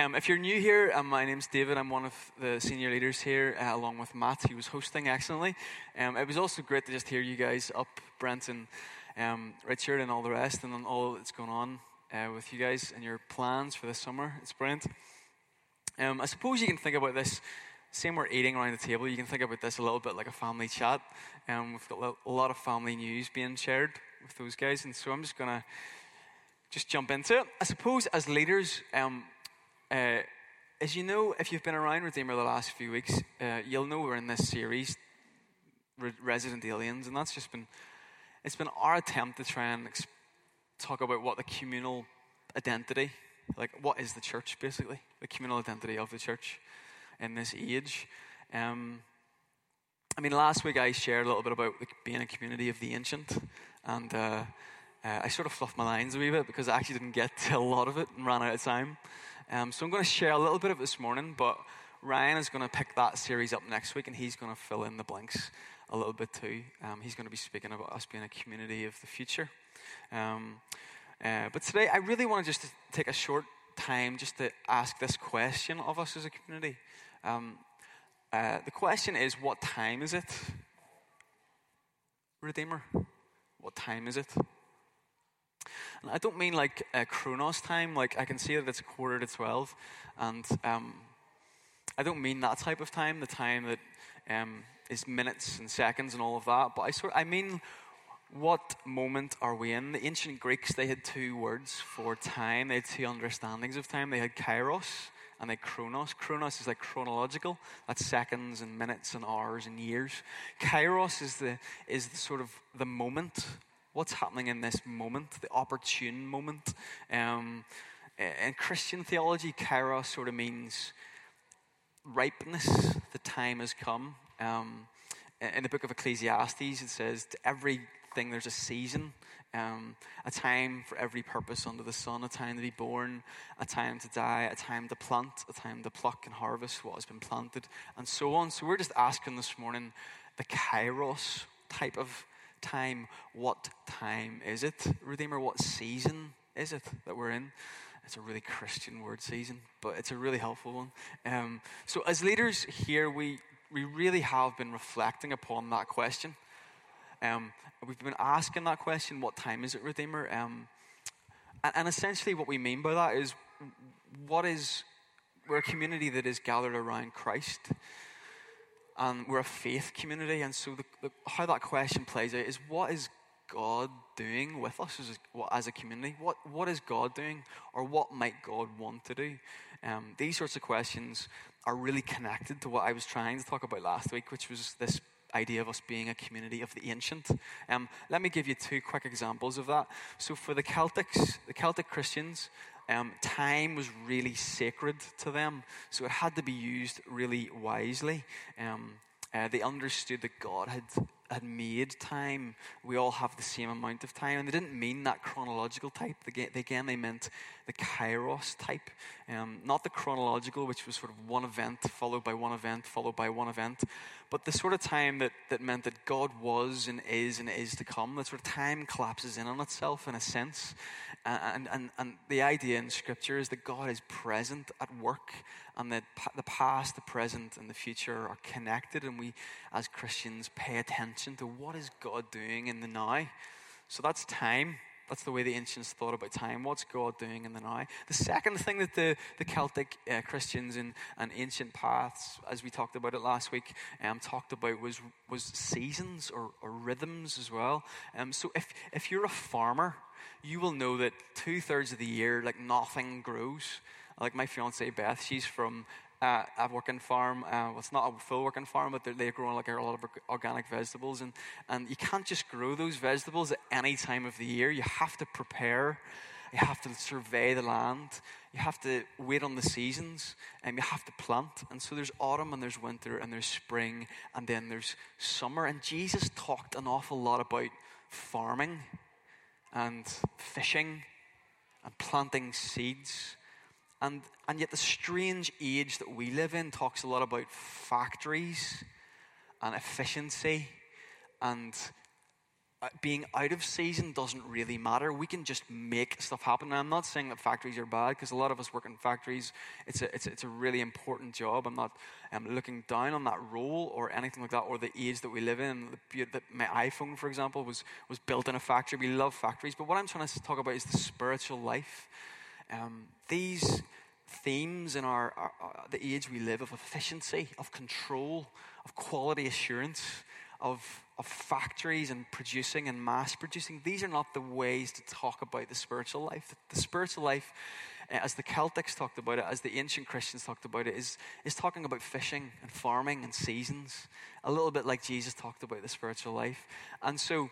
Um, if you're new here, um, my name's David. I'm one of the senior leaders here, uh, along with Matt, who was hosting excellently. Um, it was also great to just hear you guys up, Brent and um, Richard, and all the rest, and all that's going on uh, with you guys and your plans for this summer. It's brilliant. Um, I suppose you can think about this. Same, we're eating around the table. You can think about this a little bit like a family chat. Um, we've got a lot of family news being shared with those guys, and so I'm just gonna just jump into it. I suppose as leaders, um, uh, as you know, if you've been around Redeemer the last few weeks, uh, you'll know we're in this series, Re- Resident Aliens, and that's just been it's been our attempt to try and ex- talk about what the communal identity, like what is the church, basically, the communal identity of the church in this age. Um, I mean, last week I shared a little bit about being a community of the ancient, and uh, uh, I sort of fluffed my lines a wee bit because I actually didn't get to a lot of it and ran out of time. Um, so I'm going to share a little bit of it this morning, but Ryan is going to pick that series up next week and he's going to fill in the blanks a little bit too. Um, he's going to be speaking about us being a community of the future. Um, uh, but today, I really want to just take a short time just to ask this question of us as a community. Um, uh, the question is, what time is it? Redeemer, what time is it? And I don't mean like a Chronos time, like I can see that it's a quarter to 12, and um, I don't mean that type of time, the time that um, is minutes and seconds and all of that, but I, sort, I mean what moment are we in? The ancient Greeks, they had two words for time, they had two understandings of time. They had kairos and they chronos. Chronos is like chronological, that's seconds and minutes and hours and years. Kairos is the, is the sort of the moment what's happening in this moment, the opportune moment. Um, in Christian theology, kairos sort of means ripeness, the time has come. Um, in the book of Ecclesiastes, it says, to everything there's a season, um, a time for every purpose under the sun, a time to be born, a time to die, a time to plant, a time to pluck and harvest what has been planted, and so on. So we're just asking this morning the kairos type of time. What time is it, Redeemer? What season is it that we're in? It's a really Christian word, season, but it's a really helpful one. Um, so, as leaders here, we, we really have been reflecting upon that question. Um, we've been asking that question what time is it, Redeemer? Um, and, and essentially, what we mean by that is what is, we're a community that is gathered around Christ and we're a faith community. And so, the, the, how that question plays out is what is God doing with us as a, as a community? What, what is God doing, or what might God want to do? Um, these sorts of questions are really connected to what I was trying to talk about last week, which was this idea of us being a community of the ancient. Um, let me give you two quick examples of that. So, for the Celtics, the Celtic Christians, um, time was really sacred to them, so it had to be used really wisely. Um, uh, they understood that God had had made time. We all have the same amount of time. And they didn't mean that chronological type. Again, they meant the kairos type. Um, not the chronological, which was sort of one event followed by one event followed by one event, but the sort of time that, that meant that God was and is and is to come. That sort of time collapses in on itself in a sense. And, and, and the idea in Scripture is that God is present at work and that the past, the present, and the future are connected, and we as Christians pay attention to what is God doing in the now. So that's time. That's the way the ancients thought about time. What's God doing in the now? The second thing that the, the Celtic uh, Christians and, and ancient paths, as we talked about it last week, um, talked about was, was seasons or, or rhythms as well. Um, so if, if you're a farmer, you will know that two thirds of the year, like nothing grows. Like my fiance Beth, she's from uh, a working farm. Uh, well, it's not a full working farm, but they're, they're growing like a lot of organic vegetables, and and you can't just grow those vegetables at any time of the year. You have to prepare. You have to survey the land. You have to wait on the seasons, and you have to plant. And so there's autumn, and there's winter, and there's spring, and then there's summer. And Jesus talked an awful lot about farming and fishing and planting seeds. And, and yet, the strange age that we live in talks a lot about factories and efficiency and uh, being out of season doesn't really matter. We can just make stuff happen. Now, I'm not saying that factories are bad because a lot of us work in factories. It's a, it's a, it's a really important job. I'm not looking down on that role or anything like that or the age that we live in. The, the, my iPhone, for example, was, was built in a factory. We love factories. But what I'm trying to talk about is the spiritual life. Um, these themes in our, our, our, the age we live of efficiency, of control, of quality assurance, of, of factories and producing and mass producing. These are not the ways to talk about the spiritual life. The, the spiritual life, eh, as the Celtics talked about it, as the ancient Christians talked about it, is, is talking about fishing and farming and seasons, a little bit like Jesus talked about the spiritual life. And so,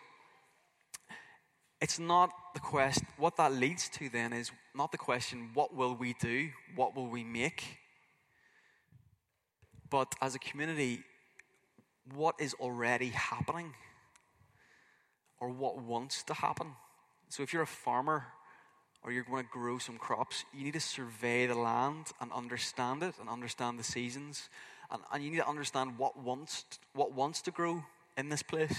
it's not the quest, what that leads to then is not the question, what will we do? What will we make? But as a community, what is already happening or what wants to happen. So if you're a farmer or you're going to grow some crops, you need to survey the land and understand it and understand the seasons. And, and you need to understand what wants, what wants to grow in this place,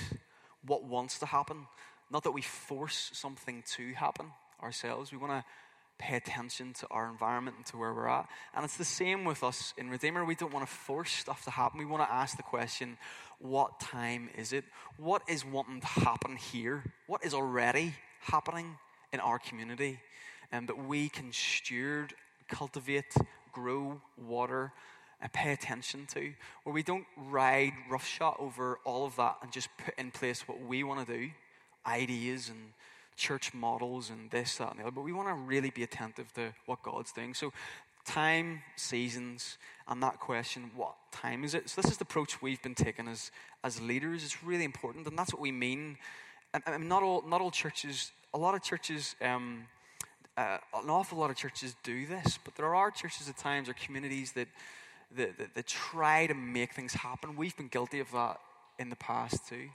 what wants to happen. Not that we force something to happen ourselves. We want to pay attention to our environment and to where we're at. And it's the same with us in Redeemer. We don't want to force stuff to happen. We want to ask the question, what time is it? What is wanting to happen here? What is already happening in our community? Um, and that we can steward, cultivate, grow, water, and pay attention to. Where we don't ride roughshod over all of that and just put in place what we want to do, ideas and church models and this, that, and the other, but we want to really be attentive to what God's doing. So, time, seasons, and that question, what time is it? So, this is the approach we've been taking as, as leaders. It's really important, and that's what we mean. I mean, not all, not all churches, a lot of churches, um, uh, an awful lot of churches do this, but there are churches at times or communities that, that, that, that try to make things happen. We've been guilty of that in the past too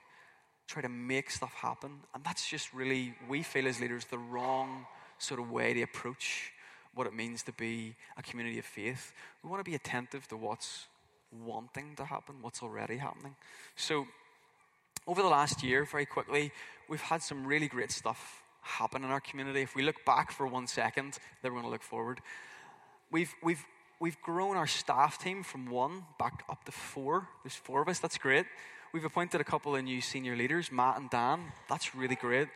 try to make stuff happen. And that's just really, we feel as leaders, the wrong sort of way to approach what it means to be a community of faith. We want to be attentive to what's wanting to happen, what's already happening. So, over the last year, very quickly, we've had some really great stuff happen in our community. If we look back for one second, then we're going to look forward. We've, we've, we've grown our staff team from one back up to four. There's four of us, that's great. We've appointed a couple of new senior leaders, Matt and Dan. That's really great.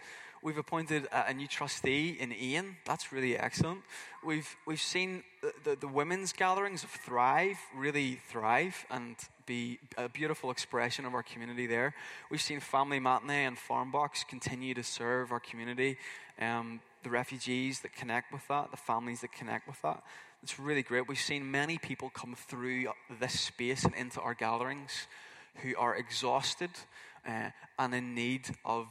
We've appointed a, new trustee in Ian. That's really excellent. We've, we've seen the, the, the women's gatherings Thrive really thrive and be a beautiful expression of our community there. We've seen Family Matinee and Farmbox continue to serve our community. Um, the refugees that connect with that, the families that connect with that. It's really great. We've seen many people come through this space and into our gatherings who are exhausted uh, and in need of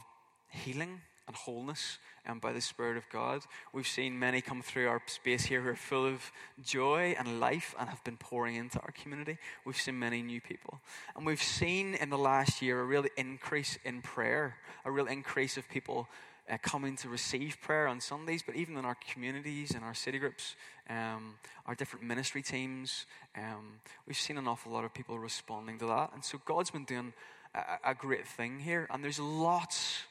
healing and wholeness and by the Spirit of God. We've seen many come through our space here who are full of joy and life and have been pouring into our community. We've seen many new people. And we've seen in the last year a real increase in prayer, a real increase of people uh, coming to receive prayer on Sundays, but even in our communities and our city groups, um, our different ministry teams, um, we've seen an awful lot of people responding to that. And so God's been doing a, a great thing here. And there's lots,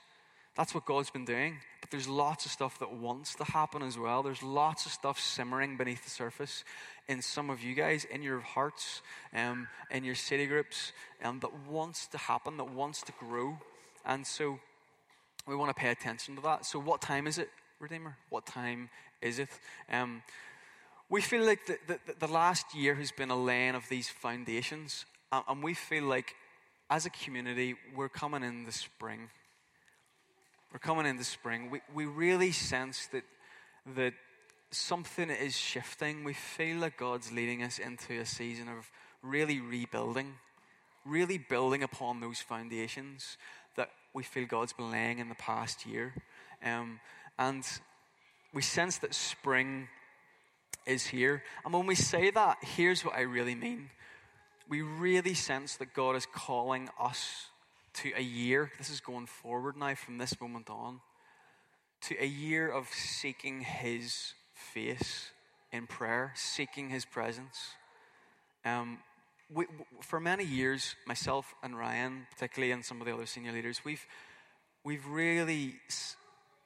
that's what God's been doing, but there's lots of stuff that wants to happen as well. There's lots of stuff simmering beneath the surface in some of you guys, in your hearts, um, in your city groups, um, that wants to happen, that wants to grow. And so we want to pay attention to that. So, what time is it, Redeemer? What time is it? Um, we feel like the, the, the, last year has been a laying of these foundations, and we feel like as a community, we're coming in the spring. We're coming in the spring. We, we really sense that, that something is shifting. We feel that God's leading us into a season of really rebuilding, really building upon those foundations we feel God's been laying in the past year. Um, and we sense that spring is here. And when we say that, here's what I really mean. We really sense that God is calling us to a year, this is going forward now from this moment on, to a year of seeking His face in prayer, seeking His presence. Um, we, for many years, myself and Ryan, particularly, and some of the other senior leaders, we've we've really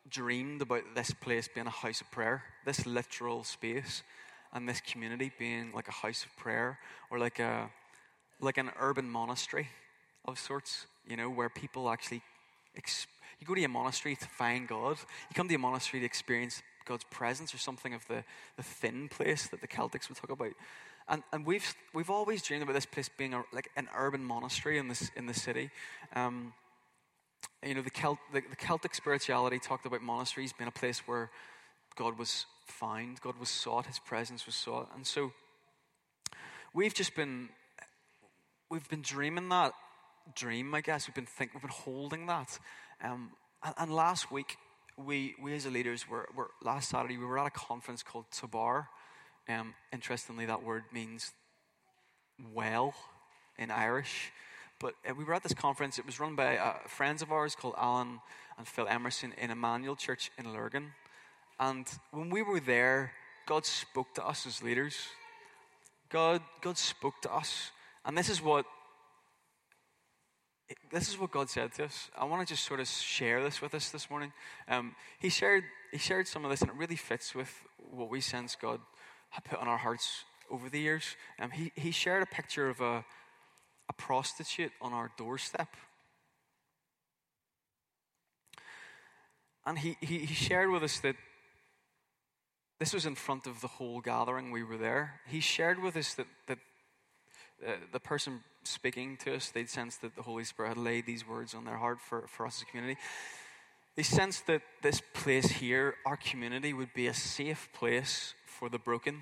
dreamed about this place being a house of prayer, this literal space, and this community being like a house of prayer or like a like an urban monastery of sorts, you know, where people actually ex- you go to a monastery to find God. You come to a monastery to experience God's presence or something of the, the thin place that the Celtics would talk about. And, and we've, we've always dreamed about this place being a, like an urban monastery in, this, in the city. Um, you know, the, Celt, the, the Celtic spirituality talked about monasteries being a place where God was found, God was sought, His presence was sought. And so we've just been, we've been dreaming that dream, I guess. We've been thinking, we've been holding that. Um, and, and, last week, we, we as leaders were, were, last Saturday, we were at a conference called Tobar. Um, interestingly, that word means well in Irish. But uh, we were at this conference. It was run by uh, friends of ours called Alan and Phil Emerson in Emmanuel Church in Lurgan. And when we were there, God spoke to us as leaders. God, God spoke to us. And this is what this is what God said to us. I want to just sort of share this with us this morning. Um, he shared he shared some of this, and it really fits with what we sense God put on our hearts over the years. Um, he he shared a picture of a a prostitute on our doorstep, and he he, he shared with us that. This was in front of the whole gathering. We were there. He shared with us that, that uh, the person speaking to us, they'd sensed that the Holy Spirit had laid these words on their heart for, for us as a community. They sensed that this place here, our community, would be a safe place for the broken,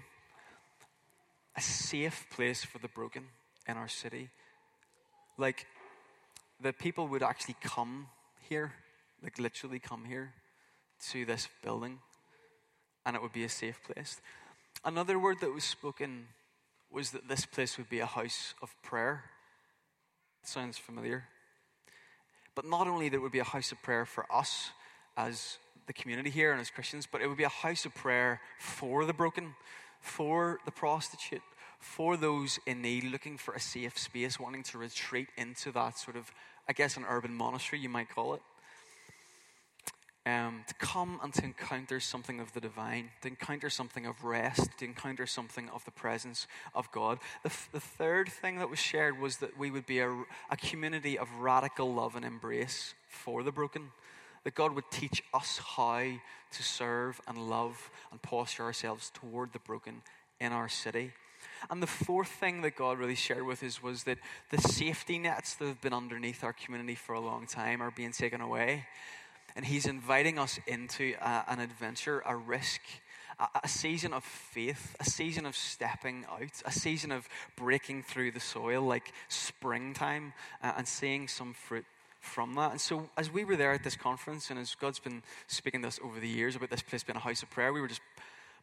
a safe place for the broken in our city. Like, the people would actually come here, like literally come here to this building, and it would be a safe place. Another word that was spoken was that this place would be a house of prayer. Sounds familiar. But not only that it would be a house of prayer for us as the community here and as Christians, but it would be a house of prayer for the broken, for the prostitute, for those in need, looking for a safe space, wanting to retreat into that sort of, I guess, an urban monastery, you might call it um, to come and to encounter something of the divine, to encounter something of rest, to encounter something of the presence of God. The, f- the third thing that was shared was that we would be a, a community of radical love and embrace for the broken. That God would teach us how to serve and love and posture ourselves toward the broken in our city. And the fourth thing that God really shared with us was that the safety nets that have been underneath our community for a long time are being taken away. And He's inviting us into a, an adventure, a risk, a, a season of faith, a season of stepping out, a season of breaking through the soil like springtime uh, and seeing some fruit from that. And so, as we were there at this conference, and as God's been speaking to us over the years about this place being a house of prayer, we were just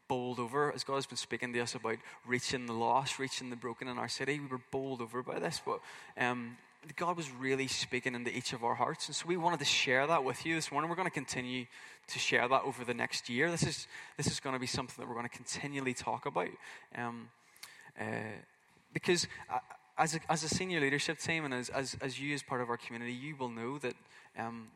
bowled over as God has been speaking to us about reaching the lost, reaching the broken in our city. We were bowled over by this, but um, God was really speaking into each of our hearts. And so we wanted to share that with you this morning. We're going to continue to share that over the next year. This is, this is going to be something that we're going to continually talk about. Um, uh, because uh, as, a, as a senior leadership team and as, as, as you as part of our community, you will know that um,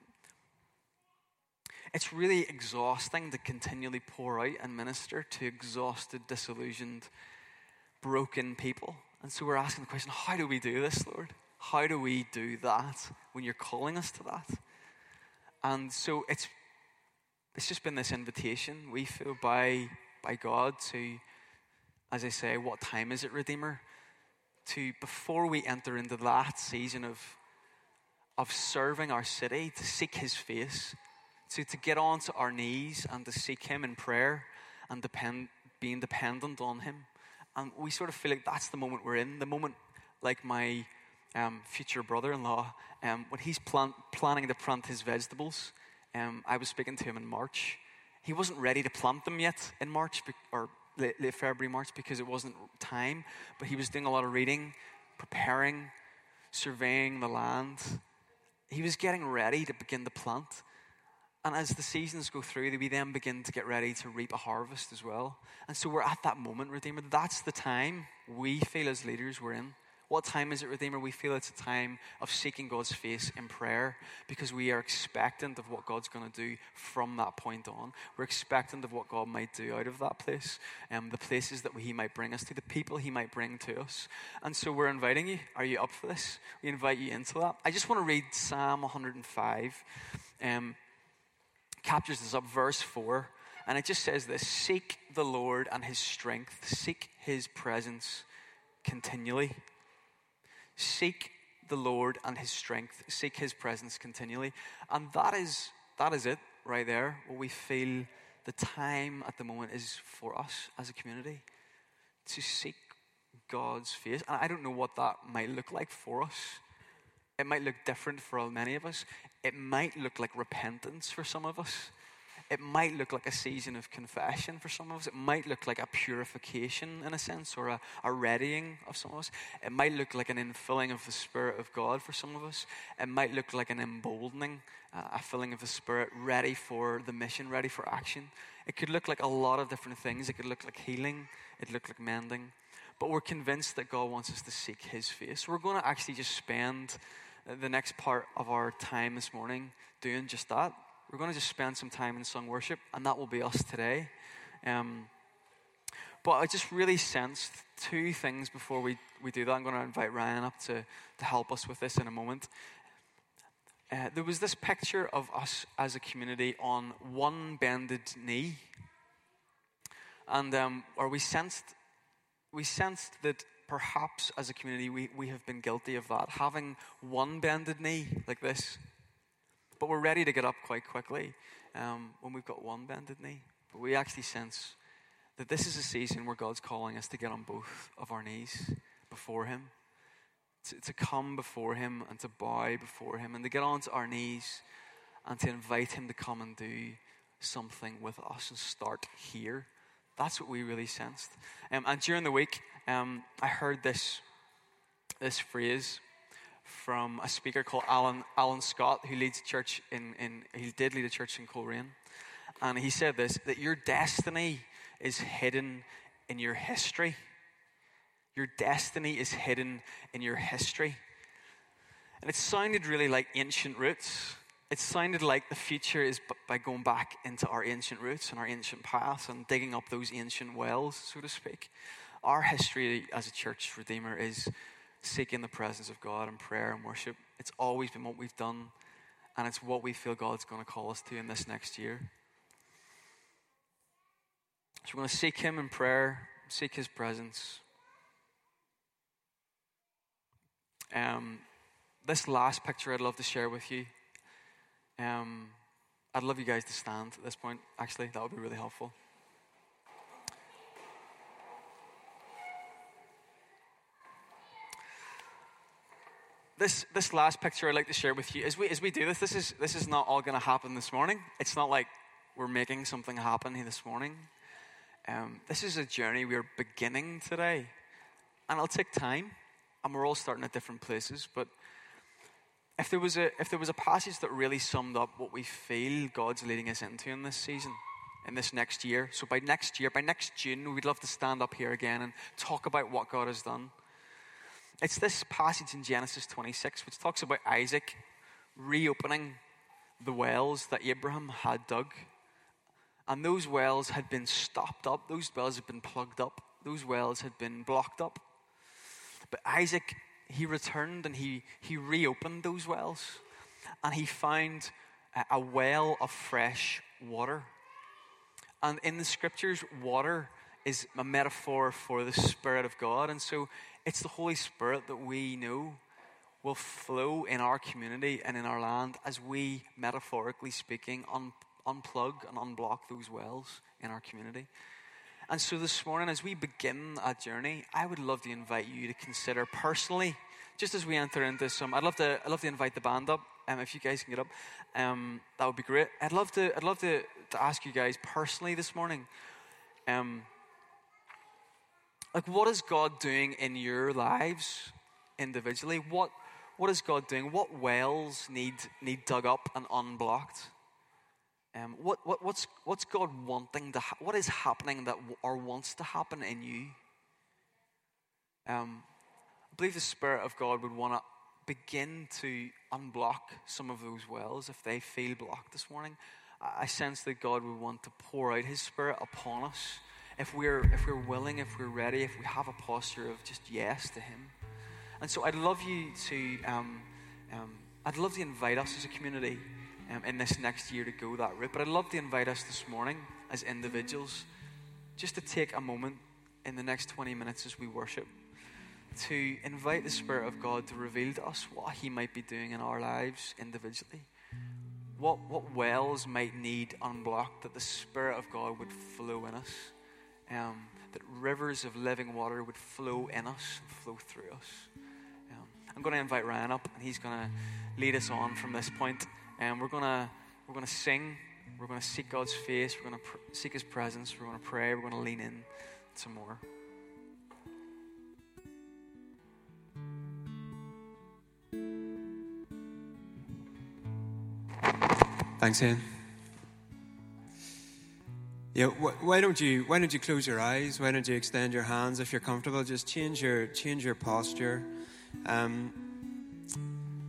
it's really exhausting to continually pour out and minister to exhausted, disillusioned, broken people. And so we're asking the question how do we do this, Lord? How do we do that when you're calling us to that? And so it's it's just been this invitation we feel by by God to, as I say, what time is it, Redeemer? To before we enter into that season of of serving our city, to seek his face, to, to get onto our knees and to seek him in prayer and depend being dependent on him. And we sort of feel like that's the moment we're in, the moment like my um, future brother-in-law, um, when he's plan- planning to plant his vegetables, um, I was speaking to him in March. He wasn't ready to plant them yet in March be- or late, late February, March because it wasn't time. But he was doing a lot of reading, preparing, surveying the land. He was getting ready to begin to plant. And as the seasons go through, we then begin to get ready to reap a harvest as well. And so we're at that moment, Redeemer. That's the time we feel as leaders we're in What time is it, Redeemer? We feel it's a time of seeking God's face in prayer because we are expectant of what God's going to do from that point on. We're expectant of what God might do out of that place, and um, the places that He might bring us to, the people He might bring to us. And so we're inviting you. Are you up for this? We invite you into that. I just want to read Psalm 105. Um, captures this up, verse 4. And it just says this Seek the Lord and his strength, seek his presence continually. Seek the Lord and his strength, seek his presence continually. And that is, that is it right there. What we feel the time at the moment is for us as a community to seek God's face. And I don't know what that might look like for us. It might look different for many of us. It might look like repentance for some of us. It might look like a season of confession for some of us. It might look like a purification, in a sense, or a, a readying of some of us. It might look like an infilling of the Spirit of God for some of us. It might look like an emboldening, uh, a filling of the Spirit, ready for the mission, ready for action. It could look like a lot of different things. It could look like healing. It could look like mending. But we're convinced that God wants us to seek His face. We're going to actually just spend the next part of our time this morning doing just that we're going to just spend some time in song worship, and that will be us today. Um, but I just really sensed two things before we, we do that. I'm going to invite Ryan up to, to help us with this in a moment. Uh, there was this picture of us as a community on one bended knee. And um, or we sensed, we sensed that perhaps as a community we, we have been guilty of that, having one bended knee like this but we're ready to get up quite quickly um, when we've got one bended knee. But we actually sense that this is a season where God's calling us to get on both of our knees before Him, to, to come before Him and to bow before Him, and to get onto our knees and to invite Him to come and do something with us and start here. That's what we really sensed. Um, and during the week, um, I heard this, this phrase from a speaker called Alan, Alan Scott, who leads a church in, in, he did lead a church in Coleraine. And he said this that your destiny is hidden in your history. Your destiny is hidden in your history. And it sounded really like ancient roots. It sounded like the future is by going back into our ancient roots and our ancient past and digging up those ancient wells, so to speak. Our history as a church redeemer is seeking the presence of God in prayer and worship. It's always been what we've done, and it's what we feel God's going to call us to in this next year. So we're going to seek Him in prayer, seek His presence. Um, this last picture I'd love to share with you. Um, I'd love you guys to stand at this point, actually, that would be really helpful. This, this last picture I'd like to share with you, as we, as we do this, this is, this is not all going to happen this morning. It's not like we're making something happen here this morning. Um, this is a journey we're beginning today. And it'll take time, and we're all starting at different places. But if there was a, if there was a passage that really summed up what we feel God's leading us into in this season, in this next year, so by next year, by next June, we'd love to stand up here again and talk about what God has done. It's this passage in Genesis 26 which talks about Isaac reopening the wells that Abraham had dug. And those wells had been stopped up, those wells had been plugged up, those wells had been blocked up. But Isaac, he returned and he, he reopened those wells and he found a, well of fresh water. And in the scriptures, water is a metaphor for the Spirit of God. And so it's the Holy Spirit that we know will flow in our community and in our land as we, metaphorically speaking, un- unplug and unblock those wells in our community. And so this morning, as we begin a journey, I would love to invite you to consider personally, just as we enter into some, I'd love to, I'd love to invite the band up. Um, if you guys can get up, um, that would be great. I'd love to, I'd love to, to ask you guys personally this morning. Um, like, what is God doing in your lives individually? What, what is God doing? What wells need, need dug up and unblocked? Um, what, what, what's, what's God wanting to, ha- what is happening that or wants to happen in you? Um, I believe the Spirit of God would want to begin to unblock some of those wells if they feel blocked this morning. I sense that God would want to pour out His Spirit upon us if we're, if we're willing, if we're ready, if we have a posture of just yes to Him. And so I'd love you to, um, um, I'd love to invite us as a community um, in this next year to go that route. But I'd love to invite us this morning as individuals just to take a moment in the next 20 minutes as we worship to invite the Spirit of God to reveal to us what He might be doing in our lives individually. What, what wells might need unblocked that the Spirit of God would flow in us. Um, that rivers of living water would flow in us, and flow through us. Um, I'm going to invite Ryan up, and he's going to lead us on from this point. And we're going to we're going to sing. We're going to seek God's face. We're going to pr- seek His presence. We're going to pray. We're going to lean in some more. Thanks, Ian. Yeah, wh- why don't you why don't you close your eyes? Why don't you extend your hands if you're comfortable? Just change your change your posture. Um,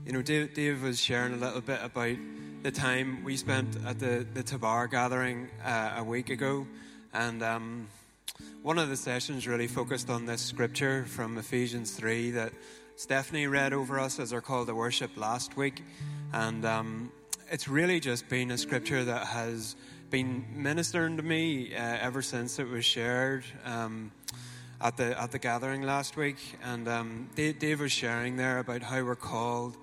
you know, Dave, Dave, was sharing a little bit about the time we spent at the the Tobar gathering uh, a week ago, and um, one of the sessions really focused on this scripture from Ephesians three that Stephanie read over us as our call to worship last week, and um, it's really just been a scripture that has been ministering to me uh, ever since it was shared um, at the at the gathering last week. And um, Dave, Dave was sharing there about how we're called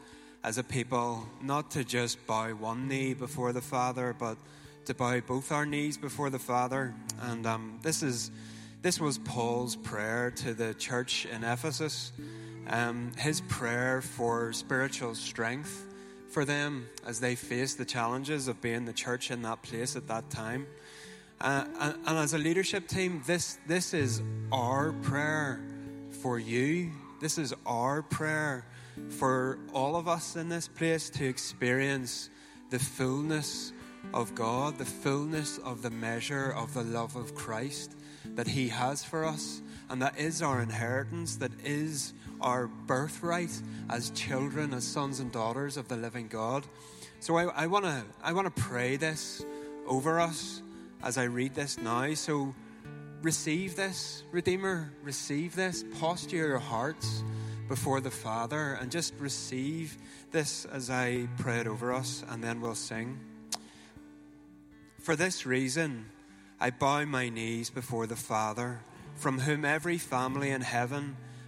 as a people not to just bow one knee before the Father, but to bow both our knees before the Father. And um, this is this was Paul's prayer to the church in Ephesus. Um, his prayer for spiritual strength for them as they face the challenges of being the church in that place at that time. Uh, and, and, as a leadership team, this, this is our prayer for you. This is our prayer for all of us in this place to experience the fullness of God, the fullness of the measure of the love of Christ that He has for us. And that is our inheritance, that is our birthright as children, as sons and daughters of the living God. So I, want to I wanna pray this over us as I read this now. So receive this, Redeemer, receive this. Posture your hearts before the Father and just receive this as I pray it over us, and then we'll sing. For this reason, I bow my knees before the Father, from whom every family in heaven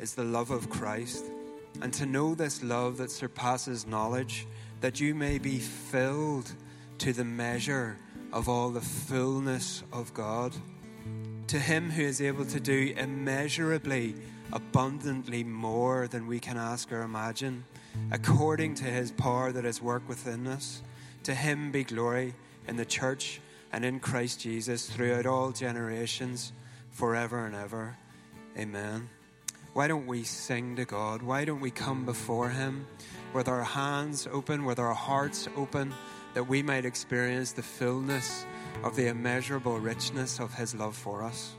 is the love of Christ, and to know this love that surpasses knowledge, that you may be filled to the measure of all the fullness of God. To him who is able to do immeasurably, abundantly more than we can ask or imagine, according to his power that is work within us, to him be glory in the church and in Christ Jesus throughout all generations, forever and ever. Amen. Why don't we sing to God? Why don't we come before Him with our hands open, with our hearts open, that we might experience the fullness of the immeasurable richness of His love for us?